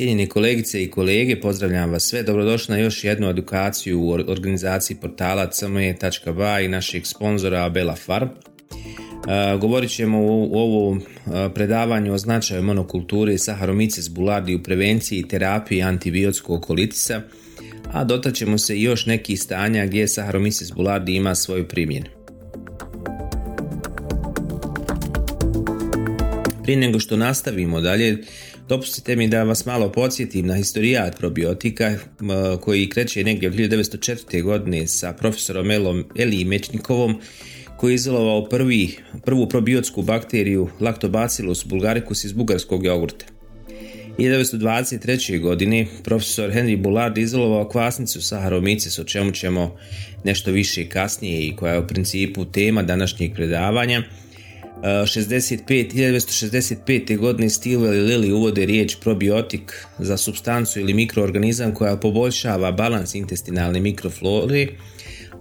Cijenjeni kolegice i kolege, pozdravljam vas sve. Dobrodošli na još jednu edukaciju u organizaciji portala cme.ba i našeg sponzora Bela Farm. Govorit ćemo u ovom predavanju o značaju monokulture Saharomices bulardi u prevenciji i terapiji antibiotskog kolitisa, a dotaćemo se i još nekih stanja gdje Saharomices bulardi ima svoju primjenu. Prije nego što nastavimo dalje, Dopustite mi da vas malo podsjetim na historijat probiotika koji kreće negdje od 1904. godine sa profesorom Elom Eli Mečnikovom koji je izolovao prvi, prvu probiotsku bakteriju Lactobacillus bulgaricus iz bugarskog jogurta. 1923. godine profesor Henry Bullard izolovao kvasnicu Saharomyces o čemu ćemo nešto više kasnije i koja je u principu tema današnjeg predavanja – 65, 1965. godine Stilwell i Lilly uvode riječ probiotik za substancu ili mikroorganizam koja poboljšava balans intestinalne mikroflore,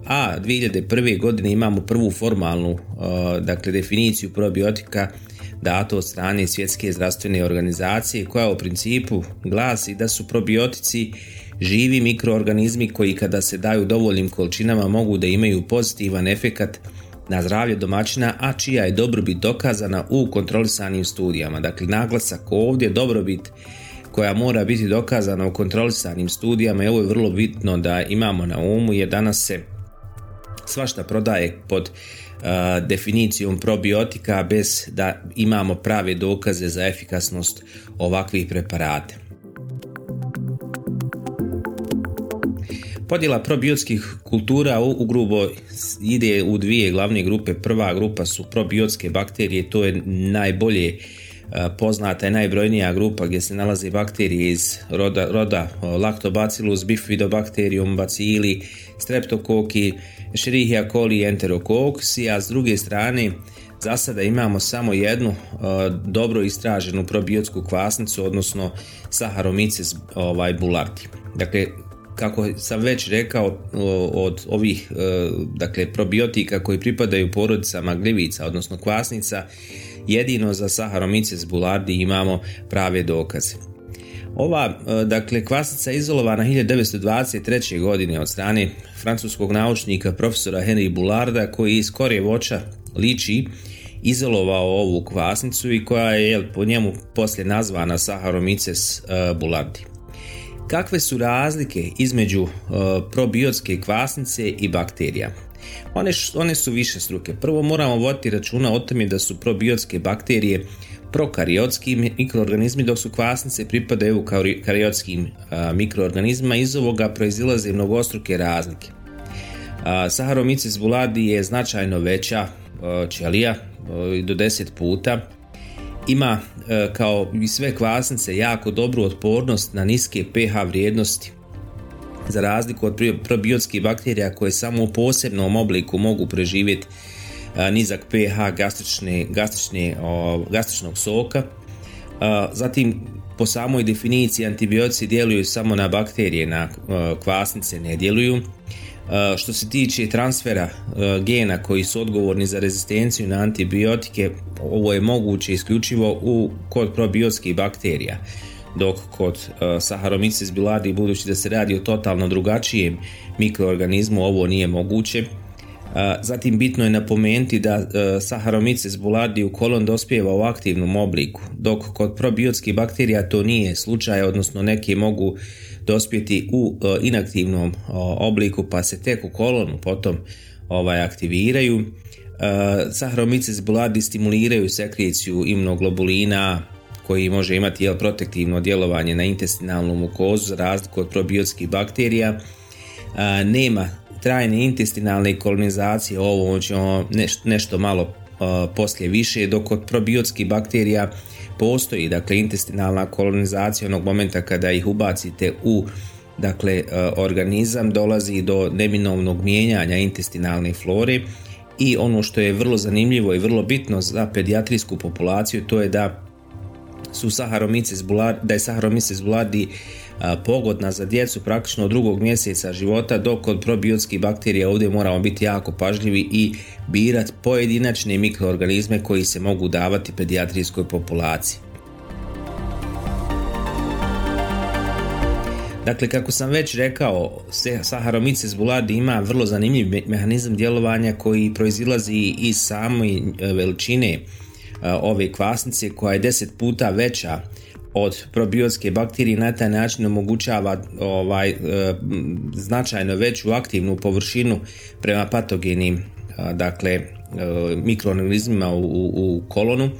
a 2001. godine imamo prvu formalnu dakle, definiciju probiotika dato od strane Svjetske zdravstvene organizacije koja u principu glasi da su probiotici živi mikroorganizmi koji kada se daju dovoljnim količinama mogu da imaju pozitivan efekat na zdravlje domaćina, a čija je dobrobit dokazana u kontrolisanim studijama. Dakle, naglasak ovdje dobrobit koja mora biti dokazana u kontrolisanim studijama i ovo je vrlo bitno da imamo na umu jer danas se svašta prodaje pod definicijom probiotika bez da imamo prave dokaze za efikasnost ovakvih preparata. Podjela probiotskih kultura u, grubo ide u dvije glavne grupe. Prva grupa su probiotske bakterije, to je najbolje e, poznata i najbrojnija grupa gdje se nalaze bakterije iz roda, roda Lactobacillus, Bifidobacterium, bacili, streptokoki, Escherichia coli, Enterococcus, a s druge strane za sada imamo samo jednu e, dobro istraženu probiotsku kvasnicu, odnosno Saccharomyces ovaj, bulardi. Dakle, kako sam već rekao od ovih e, dakle probiotika koji pripadaju porodicama gljivica odnosno kvasnica jedino za Saharomyces bulardi imamo prave dokaze. Ova e, dakle kvasnica izolovana 1923. godine od strane francuskog naučnika profesora Henry Boularda koji iz korje voća liči izolovao ovu kvasnicu i koja je po njemu poslije nazvana Saharomyces e, bulardi. Kakve su razlike između uh, probiotske kvasnice i bakterija? One, one su više struke. Prvo moramo voditi računa o tome da su probiotske bakterije prokariotski mikroorganizmi dok su kvasnice pripadaju kariotskim uh, mikroorganizmima iz ovoga proizilaze mnogostruke razlike. Uh, Saharomyces buladi je značajno veća ćelija do 10 puta ima e, kao i sve kvasnice jako dobru otpornost na niske pH vrijednosti za razliku od probiotskih bakterija koje samo u posebnom obliku mogu preživjeti e, nizak pH gastrične, gastrične, gastričnog soka. E, zatim po samoj definiciji antibiotici djeluju samo na bakterije, na kvasnice ne djeluju. Što se tiče transfera gena koji su odgovorni za rezistenciju na antibiotike, ovo je moguće isključivo u, kod probiotskih bakterija dok kod uh, Saccharomyces boulardii budući da se radi o totalno drugačijem mikroorganizmu ovo nije moguće. Zatim bitno je napomenuti da uh, Saccharomyces boulardii u kolon dospijeva u aktivnom obliku, dok kod probiotskih bakterija to nije slučaj, odnosno neke mogu dospjeti u uh, inaktivnom obliku pa se tek u kolonu potom ovaj aktiviraju. Uh, Saharomyces buladi stimuliraju sekreciju imunoglobulina koji može imati jel, protektivno djelovanje na intestinalnu mukozu za razliku od probiotskih bakterija. Uh, nema trajne intestinalne kolonizacije, ovo ćemo nešto, malo poslije više, dok kod probiotskih bakterija postoji dakle intestinalna kolonizacija onog momenta kada ih ubacite u dakle organizam dolazi do neminovnog mijenjanja intestinalne flore i ono što je vrlo zanimljivo i vrlo bitno za pedijatrijsku populaciju to je da su Saharomyces boulardii, da je Saharomyces boulardii pogodna za djecu praktično od drugog mjeseca života, dok kod probiotskih bakterija ovdje moramo biti jako pažljivi i birati pojedinačne mikroorganizme koji se mogu davati pedijatrijskoj populaciji. Dakle, kako sam već rekao, Saharomyces boulardii ima vrlo zanimljiv mehanizam djelovanja koji proizilazi iz same veličine ove kvasnice koja je deset puta veća od probiotske bakterije na taj način omogućava ovaj, e, značajno veću aktivnu površinu prema patogenim dakle e, mikroorganizmima u, u kolonu e,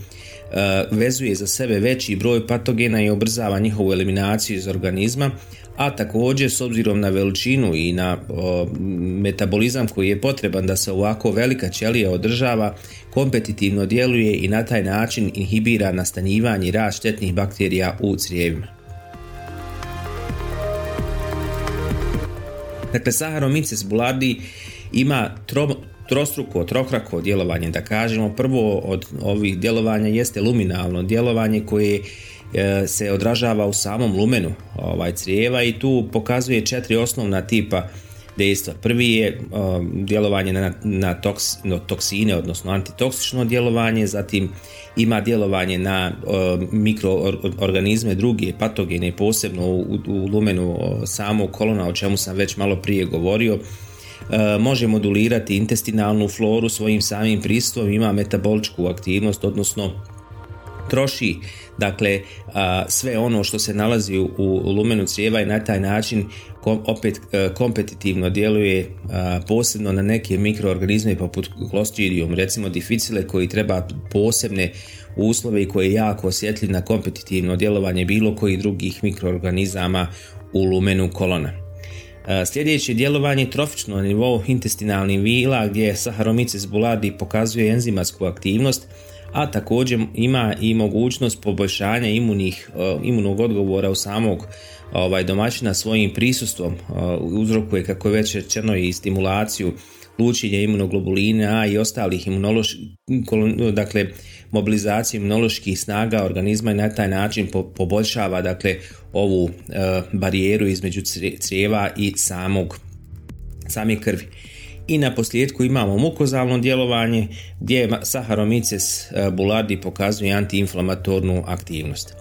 vezuje za sebe veći broj patogena i obrzava njihovu eliminaciju iz organizma a također s obzirom na veličinu i na metabolizam koji je potreban da se ovako velika ćelija održava, kompetitivno djeluje i na taj način inhibira nastanjivanje i rast štetnih bakterija u crijevima. Dakle, Saharomyces boulardii ima tro, trostruko, trokrako djelovanje, da kažemo. Prvo od ovih djelovanja jeste luminalno djelovanje koje se odražava u samom lumenu ovaj crijeva i tu pokazuje četiri osnovna tipa dejstva. Prvi je um, djelovanje na, na toksine, odnosno antitoksično djelovanje, zatim ima djelovanje na um, mikroorganizme druge patogene, posebno u, u lumenu samog kolona, o čemu sam već malo prije govorio. Može modulirati intestinalnu floru svojim samim pristupom, ima metaboličku aktivnost, odnosno troši dakle sve ono što se nalazi u, lumenu crijeva i na taj način opet e, kompetitivno djeluje posebno na neke mikroorganizme poput Clostridium, recimo dificile koji treba posebne uslove i koji je jako osjetljiv na kompetitivno djelovanje bilo kojih drugih mikroorganizama u lumenu kolona. Sljedeće djelovanje trofično na nivou intestinalnih vila gdje Saharomyces boulardii pokazuje enzimatsku aktivnost a također ima i mogućnost poboljšanja imunih, e, imunog odgovora u samog ovaj, domaćina svojim prisustvom e, uzrokuje kako je već rečeno i stimulaciju lučenja imunoglobulina i ostalih imunoloških, dakle mobilizaciju imunoloških snaga organizma i na taj način poboljšava dakle ovu e, barijeru između crijeva i samog same krvi i na posljedku imamo mukozalno djelovanje gdje Saharomyces e, boulardii pokazuje antiinflamatornu aktivnost.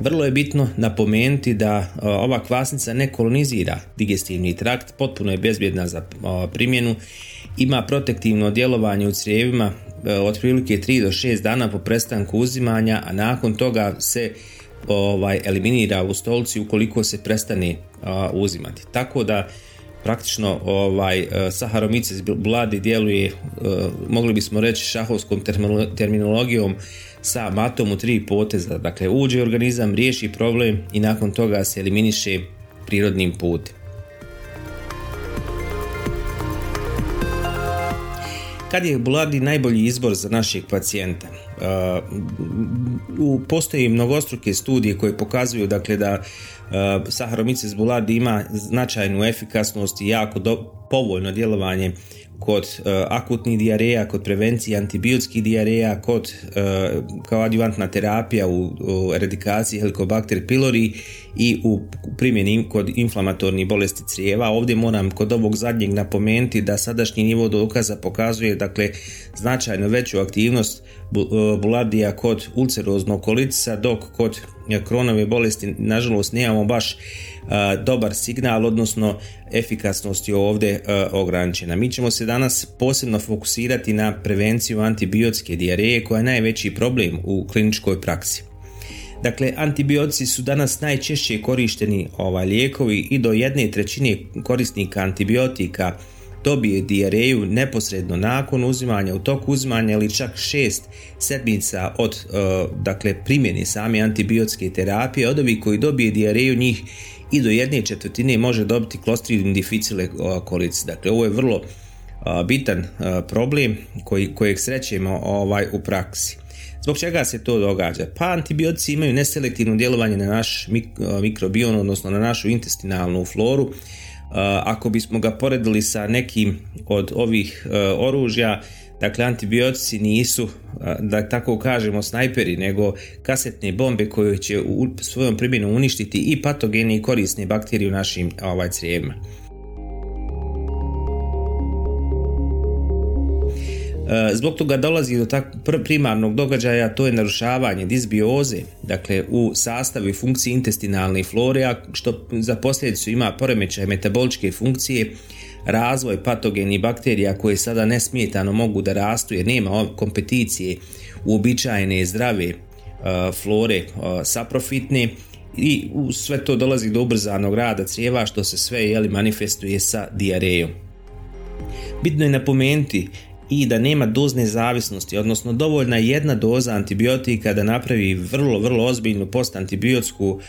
Vrlo je bitno napomenuti da e, ova kvasnica ne kolonizira digestivni trakt, potpuno je bezbjedna za e, primjenu, ima protektivno djelovanje u crijevima otprilike 3 do 6 dana po prestanku uzimanja, a nakon toga se ovaj eliminira u stolci ukoliko se prestane uzimati. Tako da praktično ovaj uh, Saharomyces bladi djeluje, mogli bismo reći šahovskom terminologijom sa matom u tri poteza. Dakle, uđe organizam, riješi problem i nakon toga se eliminiše prirodnim putem. Kad je bladi najbolji izbor za našeg pacijenta? Uh, postoji mnogostruke studije koje pokazuju dakle da uh, Saharomyces boulardii ima značajnu efikasnost i jako do, povoljno djelovanje kod uh, akutnih dijareja, kod prevencije antibiotskih dijareja, kod uh, kao adjuvantna terapija u, u eradikaciji Helicobacter pylori i u primjeni kod inflamatornih bolesti crijeva. Ovdje moram kod ovog zadnjeg napomenuti da sadašnji nivo dokaza pokazuje dakle značajno veću aktivnost bulardija kod ulceroznog kolicisa, dok kod kronove bolesti nažalost nemamo baš dobar signal, odnosno efikasnost je ovdje ograničena. Mi ćemo se danas posebno fokusirati na prevenciju antibiotske dijareje koja je najveći problem u kliničkoj praksi. Dakle, antibiotici su danas najčešće korišteni ovaj, lijekovi i do jedne trećine korisnika antibiotika dobije dijareju neposredno nakon uzimanja, u toku uzimanja ili čak šest sedmica od uh, dakle, primjene same antibiotske terapije, od ovih koji dobije dijareju njih i do jedne četvrtine može dobiti Clostridium difficile colitis. Dakle, ovo je vrlo bitan problem koji, kojeg srećemo ovaj, u praksi. Zbog čega se to događa? Pa antibiotici imaju neselektivno djelovanje na naš mikrobion, odnosno na našu intestinalnu floru. Ako bismo ga poredili sa nekim od ovih oružja, Dakle, antibiotici nisu, da tako kažemo, snajperi, nego kasetne bombe koje će u svojom primjenu uništiti i patogene i korisne bakterije u našim ovaj, crijevima. Zbog toga dolazi do tak primarnog događaja, to je narušavanje disbioze, dakle u sastavu i funkciji intestinalne flore, što za posljedicu ima poremećaj metaboličke funkcije, razvoj patogeni bakterija koje sada nesmetano mogu da rastu jer nema kompeticije uobičajene zdrave flore saprofitne i sve to dolazi do ubrzanog rada crijeva što se sve jeli, manifestuje sa dijarejom. Bitno je napomenuti i da nema dozne zavisnosti, odnosno dovoljna jedna doza antibiotika da napravi vrlo, vrlo ozbiljnu postantibiotsku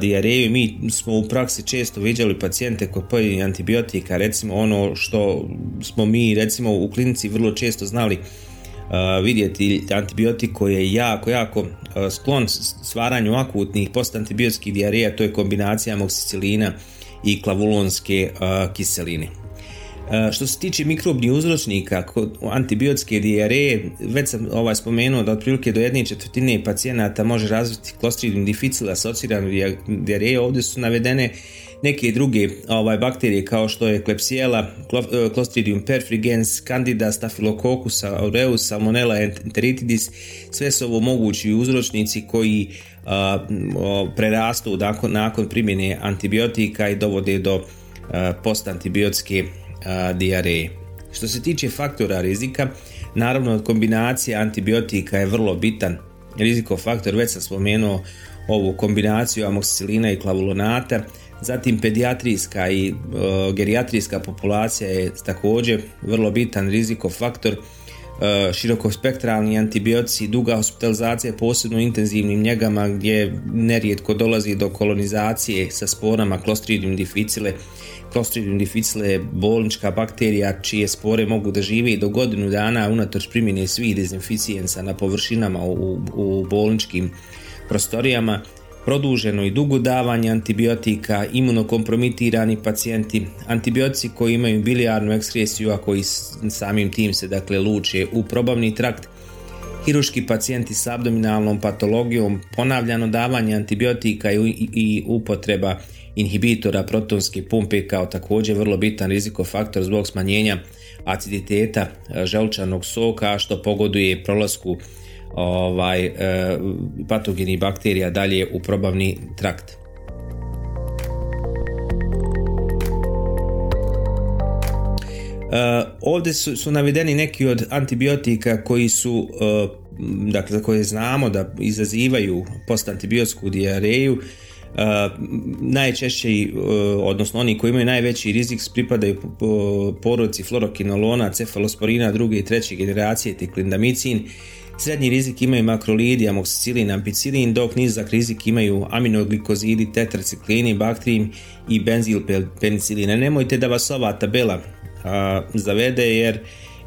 dijareju. Mi smo u praksi često viđali pacijente kod pojedinih antibiotika, recimo ono što smo mi recimo u klinici vrlo često znali vidjeti antibiotik koji je jako, jako sklon stvaranju akutnih postantibiotskih dijareja, to je kombinacija moksicilina i klavulonske kiseline. E, što se tiče mikrobnih uzročnika kod antibiotske dijareje, već sam ovaj spomenuo da otprilike do jedne četvrtine pacijenata može razviti Clostridium difficile asociranu dijareju. Ovdje su navedene neke druge ovaj, bakterije kao što je Klebsiella, e, Clostridium perfrigens, Candida, Staphylococcus aureus, Salmonella enteritidis, sve su ovo mogući uzročnici koji prerastu nakon, nakon primjene antibiotika i dovode do postantibiotske dijareje. Što se tiče faktora rizika, naravno kombinacija antibiotika je vrlo bitan rizikov faktor, već sam spomenuo ovu kombinaciju amoxicilina i klavulonata, zatim pedijatrijska i gerijatrijska populacija je također vrlo bitan rizikov faktor, širokospektralni antibiotici, duga hospitalizacija posebno intenzivnim njegama gdje nerijetko dolazi do kolonizacije sa sporama Clostridium difficile. Clostridium difficile je bolnička bakterija čije spore mogu da žive do godinu dana unatoč primjene svih dezinficijensa na površinama u, u bolničkim prostorijama, produženo i dugo davanje antibiotika, imunokompromitirani pacijenti, antibiotici koji imaju bilijarnu ekskresiju, a koji samim tim se dakle luče u probavni trakt, hiruški pacijenti s abdominalnom patologijom, ponavljano davanje antibiotika i, upotreba inhibitora protonske pumpe kao također vrlo bitan riziko faktor zbog smanjenja aciditeta e, želčanog soka što pogoduje prolasku ovaj, e, patogenih bakterija dalje u probavni trakt. E, ovdje su, su navedeni neki od antibiotika koji su, dakle za koje znamo da izazivaju postantibiotsku dijareju najčešće, odnosno oni koji imaju najveći rizik pripadaju porodici fluorokinolona, cefalosporina druge i treće generacije te klindamicin. Srednji rizik imaju makrolidi, amoxicilin, ampicilin, dok nizak rizik imaju aminoglikozidi, tetraciklini, baktrin i benzil penicilina. Nemojte da vas ova tabela zavede jer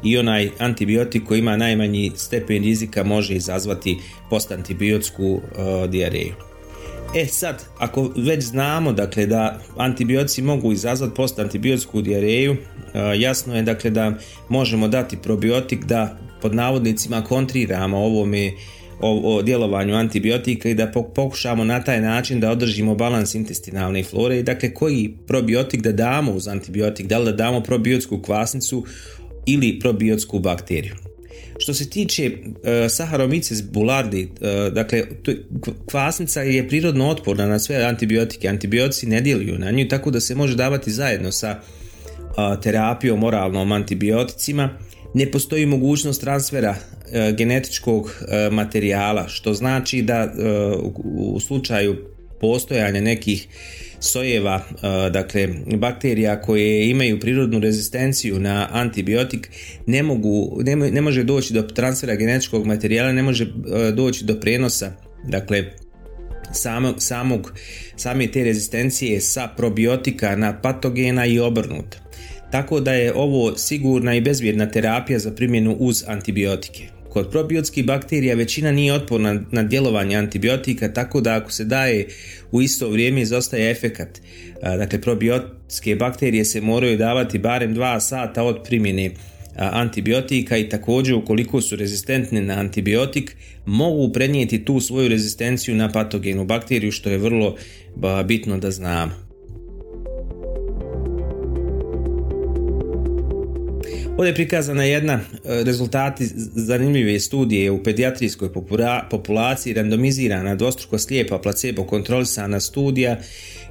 i onaj antibiotik koji ima najmanji stepen rizika može izazvati postantibiotsku dijareju. E sad, ako već znamo dakle da antibiotici mogu izazvati postantibiotsku dijareju, jasno je dakle da možemo dati probiotik da pod navodnicima kontriramo ovome o, o djelovanju antibiotika i da pokušamo na taj način da održimo balans intestinalne flore i dakle koji probiotik da damo uz antibiotik, da li da damo probiotsku kvasnicu ili probiotsku bakteriju. Što se tiče uh, Saharomyces boulardii, uh, dakle, kvasnica je prirodno otporna na sve antibiotike. Antibiotici ne djeluju na nju, tako da se može davati zajedno sa uh, terapijom oralnom antibioticima. Ne postoji mogućnost transfera uh, genetičkog uh, materijala, što znači da uh, u slučaju postojanja nekih sojeva, dakle bakterija koje imaju prirodnu rezistenciju na antibiotik, ne, mogu, ne, može doći do transfera genetičkog materijala, ne može doći do prenosa, dakle samog, samog, same te rezistencije sa probiotika na patogena i obrnuto. Tako da je ovo sigurna i bezvjedna terapija za primjenu uz antibiotike. Kod probiotskih bakterija većina nije otporna na djelovanje antibiotika, tako da ako se daje u isto vrijeme izostaje efekat. Dakle, probiotske bakterije se moraju davati barem 2 sata od primjene antibiotika i također ukoliko su rezistentne na antibiotik mogu prenijeti tu svoju rezistenciju na patogenu bakteriju što je vrlo bitno da znamo. Ovdje je prikazana jedna e, rezultati zanimljive studije u pedijatrijskoj populaciji, randomizirana, dvostruko slijepa, placebo kontrolisana studija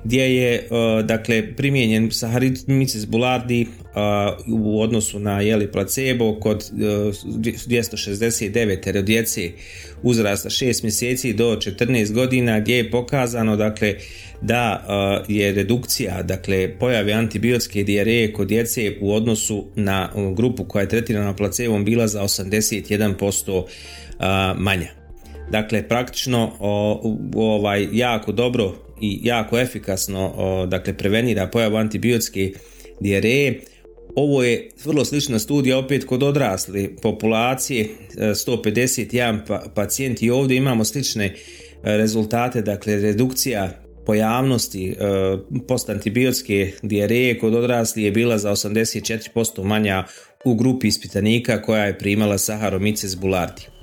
gdje je e, dakle primijenjen Saharimicis bulardi e, u odnosu na jeli placebo kod 269 djece uzrasta 6 mjeseci do 14 godina gdje je pokazano dakle da je redukcija dakle pojave antibiotske dijareje kod djece u odnosu na grupu koja je tretirana placebom bila za 81% manja. Dakle, praktično ovaj, jako dobro i jako efikasno dakle, prevenira pojavu antibiotske dijareje. Ovo je vrlo slična studija opet kod odrasle populacije, 151 pa, pacijenti i ovdje imamo slične e, rezultate, dakle redukcija pojavnosti e, postantibiotske dijareje kod odrasli je bila za 84% manja u grupi ispitanika koja je primala Saharomyces boulardii.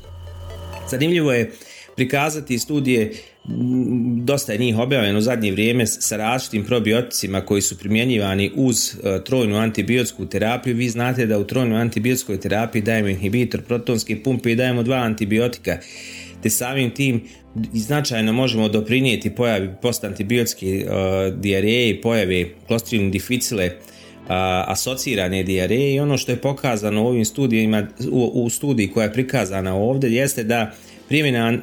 Zanimljivo je prikazati studije, dosta je njih objavljeno u zadnje vrijeme sa različitim probioticima koji su primjenjivani uz e, trojnu antibiotsku terapiju. Vi znate da u trojnoj antibiotskoj terapiji dajemo inhibitor protonske pumpe i dajemo dva antibiotika te samim tim značajno možemo doprinijeti pojavi postantibiotske uh, dijareje i pojave Clostridium difficile uh, asocirane dijareje i ono što je pokazano u ovim studijima, u, u studiji koja je prikazana ovdje jeste da primjena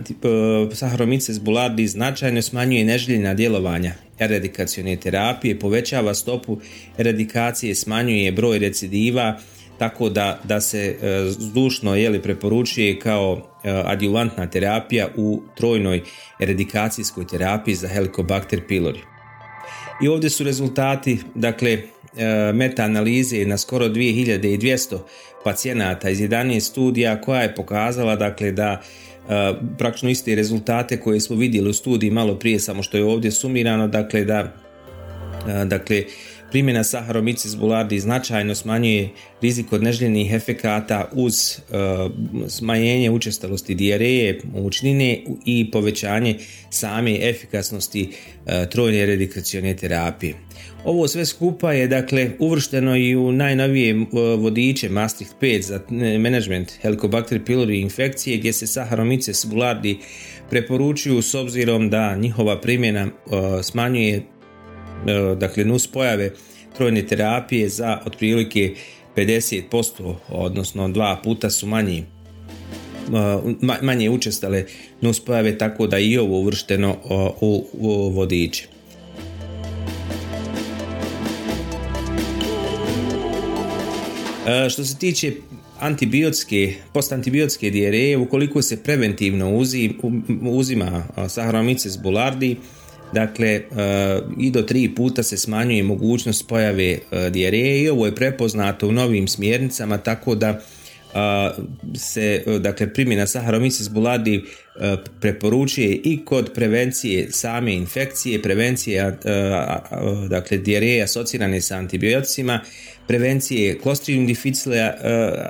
Saharomyces boulardii značajno smanjuje neželjena djelovanja eradikacione terapije, povećava stopu eradikacije, smanjuje broj recidiva, tako da, da se e, zdušno jeli, preporučuje kao e, adjuvantna terapija u trojnoj eradikacijskoj terapiji za Helicobacter pylori. I ovdje su rezultati, dakle, meta-analize na skoro 2200 pacijenata iz 11 studija koja je pokazala dakle da praktično iste rezultate koje smo vidjeli u studiji malo prije samo što je ovdje sumirano dakle da dakle Primjena Saharomyces boulardii značajno smanjuje rizik od neželjenih efekata uz uh, smanjenje učestalosti dijareje, mučnine i povećanje same efikasnosti uh, trojne redikacione terapije. Ovo sve skupa je dakle uvršteno i u najnovije uh, vodiče Maastricht 5 za management Helicobacter pylori infekcije gdje se Saharomyces boulardii preporučuju s obzirom da njihova primjena smanjuje E, dakle nus pojave trojne terapije za otprilike 50%, odnosno dva puta su manji e, manje učestale nuspojave tako da i ovo uvršteno u, u vodiče. E, što se tiče antibiotske, postantibiotske dijereje, ukoliko se preventivno uzim, uzima Saharomyces boulardii, Dakle, e, i do tri puta se smanjuje mogućnost pojave e, dijareje i ovo je prepoznato u novim smjernicama, tako da e, se dakle primjena Saharomyces boulardii preporučuje i kod prevencije same infekcije, prevencije dakle dijareje asocirane sa antibioticima, prevencije Clostridium difficile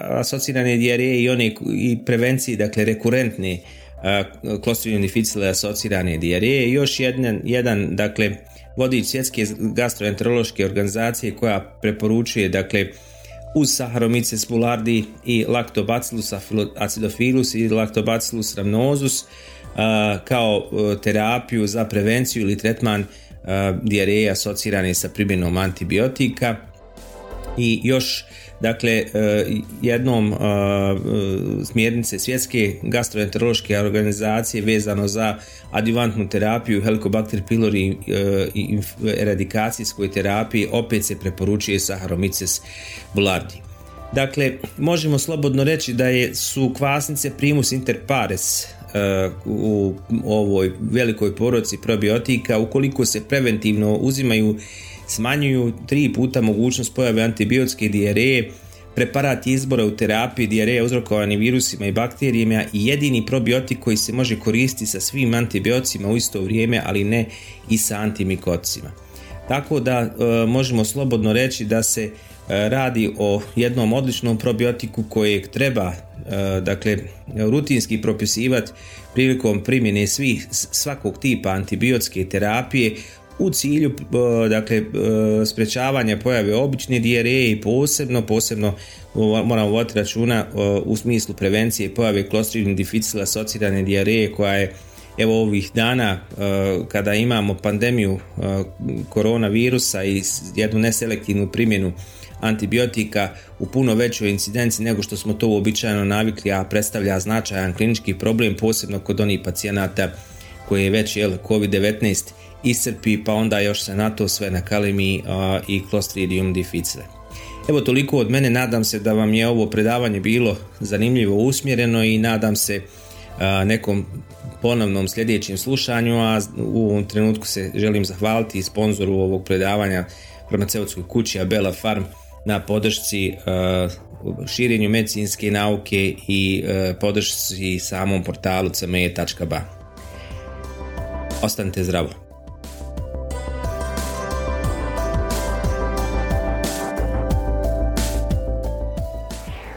asocirane dijareje i one i prevencije dakle rekurentne Clostridium difficile asocirane dijareje i još jedan, jedan dakle vodič svjetske gastroenterološke organizacije koja preporučuje dakle uz Saharomyces i Lactobacillus acidophilus i Lactobacillus rhamnosus kao terapiju za prevenciju ili tretman dijareje asocirane sa primjenom antibiotika. I još dakle e, jednom e, smjernice svjetske gastroenterološke organizacije vezano za adjuvantnu terapiju Helicobacter pylori e, i eradikacijskoj terapiji opet se preporučuje Saharomyces boulardii. Dakle, možemo slobodno reći da je, su kvasnice primus inter pares u ovoj velikoj poroci probiotika ukoliko se preventivno uzimaju smanjuju tri puta mogućnost pojave antibiotske dijareje Preparat izbora u terapiji dijareje uzrokovani virusima i bakterijama i jedini probiotik koji se može koristiti sa svim antibioticima u isto vrijeme, ali ne i sa antimikoticima. Tako da e, možemo slobodno reći da se e, radi o jednom odličnom probiotiku kojeg treba e, dakle rutinski propisivati prilikom primjene svih svakog tipa antibiotske terapije u cilju dakle sprečavanja pojave obične dijareje i posebno posebno moramo voditi računa u smislu prevencije pojave klostridium difficile asocirane dijareje koja je evo ovih dana kada imamo pandemiju koronavirusa i jednu neselektivnu primjenu antibiotika u puno većoj incidenciji nego što smo to uobičajeno navikli, a predstavlja značajan klinički problem, posebno kod onih pacijenata koji je već jel, COVID-19 iscrpi, pa onda još se na to sve nakalimi i Clostridium difficile. Evo toliko od mene, nadam se da vam je ovo predavanje bilo zanimljivo usmjereno i nadam se nekom ponovnom sljedećem slušanju, a u ovom trenutku se želim zahvaliti sponzoru ovog predavanja farmaceutskoj kući Abela Farm na podršci širenju medicinske nauke i podršci samom portalu cme.ba. Ostanite zdravo.